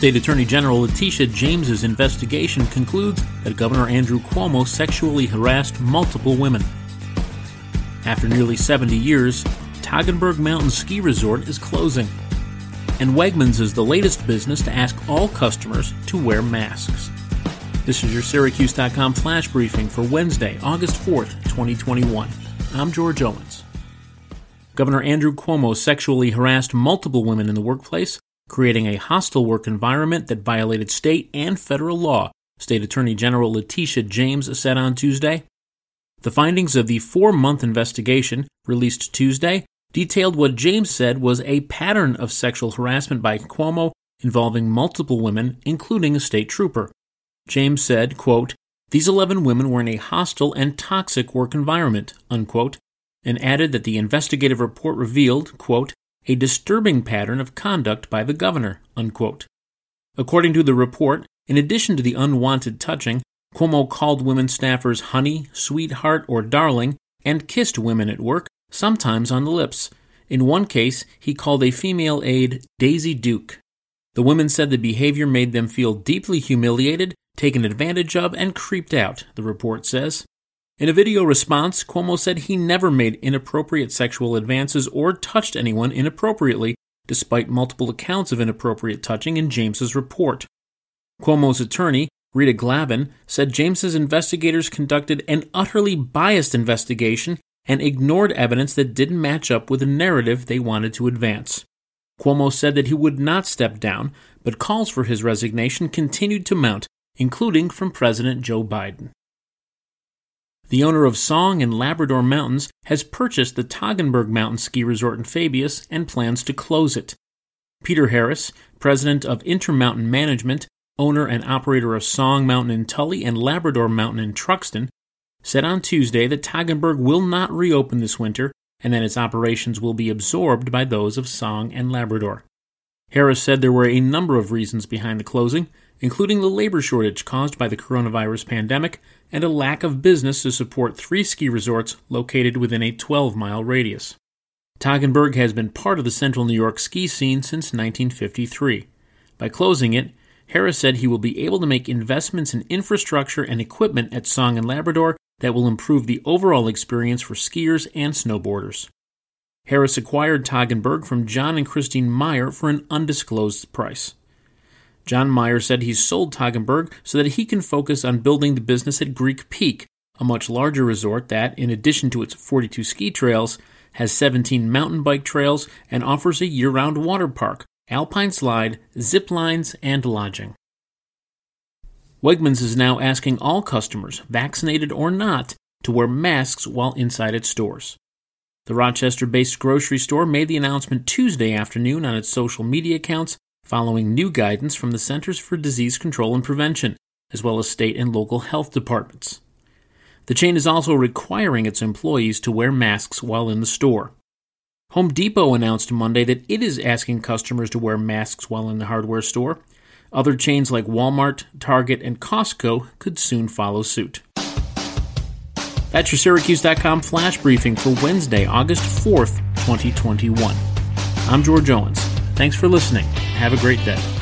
State Attorney General Letitia James's investigation concludes that Governor Andrew Cuomo sexually harassed multiple women. After nearly 70 years, Toggenburg Mountain Ski Resort is closing. And Wegmans is the latest business to ask all customers to wear masks. This is your Syracuse.com flash briefing for Wednesday, August 4th, 2021. I'm George Owens. Governor Andrew Cuomo sexually harassed multiple women in the workplace, creating a hostile work environment that violated state and federal law, State Attorney General Letitia James said on Tuesday. The findings of the four month investigation, released Tuesday, detailed what James said was a pattern of sexual harassment by Cuomo involving multiple women, including a state trooper. James said, quote, These 11 women were in a hostile and toxic work environment, unquote, and added that the investigative report revealed, quote, a disturbing pattern of conduct by the governor, unquote. According to the report, in addition to the unwanted touching, Cuomo called women staffers honey, sweetheart, or darling, and kissed women at work, sometimes on the lips. In one case, he called a female aide Daisy Duke. The women said the behavior made them feel deeply humiliated, taken advantage of, and creeped out, the report says. In a video response, Cuomo said he never made inappropriate sexual advances or touched anyone inappropriately, despite multiple accounts of inappropriate touching in James's report. Cuomo's attorney, Rita Glavin, said James's investigators conducted an utterly biased investigation and ignored evidence that didn't match up with the narrative they wanted to advance. Cuomo said that he would not step down, but calls for his resignation continued to mount, including from President Joe Biden. The owner of Song and Labrador Mountains has purchased the Toggenburg Mountain Ski Resort in Fabius and plans to close it. Peter Harris, president of Intermountain Management, owner and operator of Song Mountain in Tully and Labrador Mountain in Truxton, said on Tuesday that Toggenburg will not reopen this winter and that its operations will be absorbed by those of Song and Labrador. Harris said there were a number of reasons behind the closing, including the labor shortage caused by the coronavirus pandemic and a lack of business to support three ski resorts located within a 12 mile radius. Toggenburg has been part of the central New York ski scene since 1953. By closing it, Harris said he will be able to make investments in infrastructure and equipment at Song and Labrador that will improve the overall experience for skiers and snowboarders. Harris acquired Toggenburg from John and Christine Meyer for an undisclosed price. John Meyer said he sold Toggenburg so that he can focus on building the business at Greek Peak, a much larger resort that, in addition to its 42 ski trails, has 17 mountain bike trails and offers a year round water park, alpine slide, zip lines, and lodging. Wegmans is now asking all customers, vaccinated or not, to wear masks while inside its stores. The Rochester based grocery store made the announcement Tuesday afternoon on its social media accounts following new guidance from the Centers for Disease Control and Prevention, as well as state and local health departments. The chain is also requiring its employees to wear masks while in the store. Home Depot announced Monday that it is asking customers to wear masks while in the hardware store. Other chains like Walmart, Target, and Costco could soon follow suit. That's your Syracuse.com flash briefing for Wednesday, August 4th, 2021. I'm George Owens. Thanks for listening. Have a great day.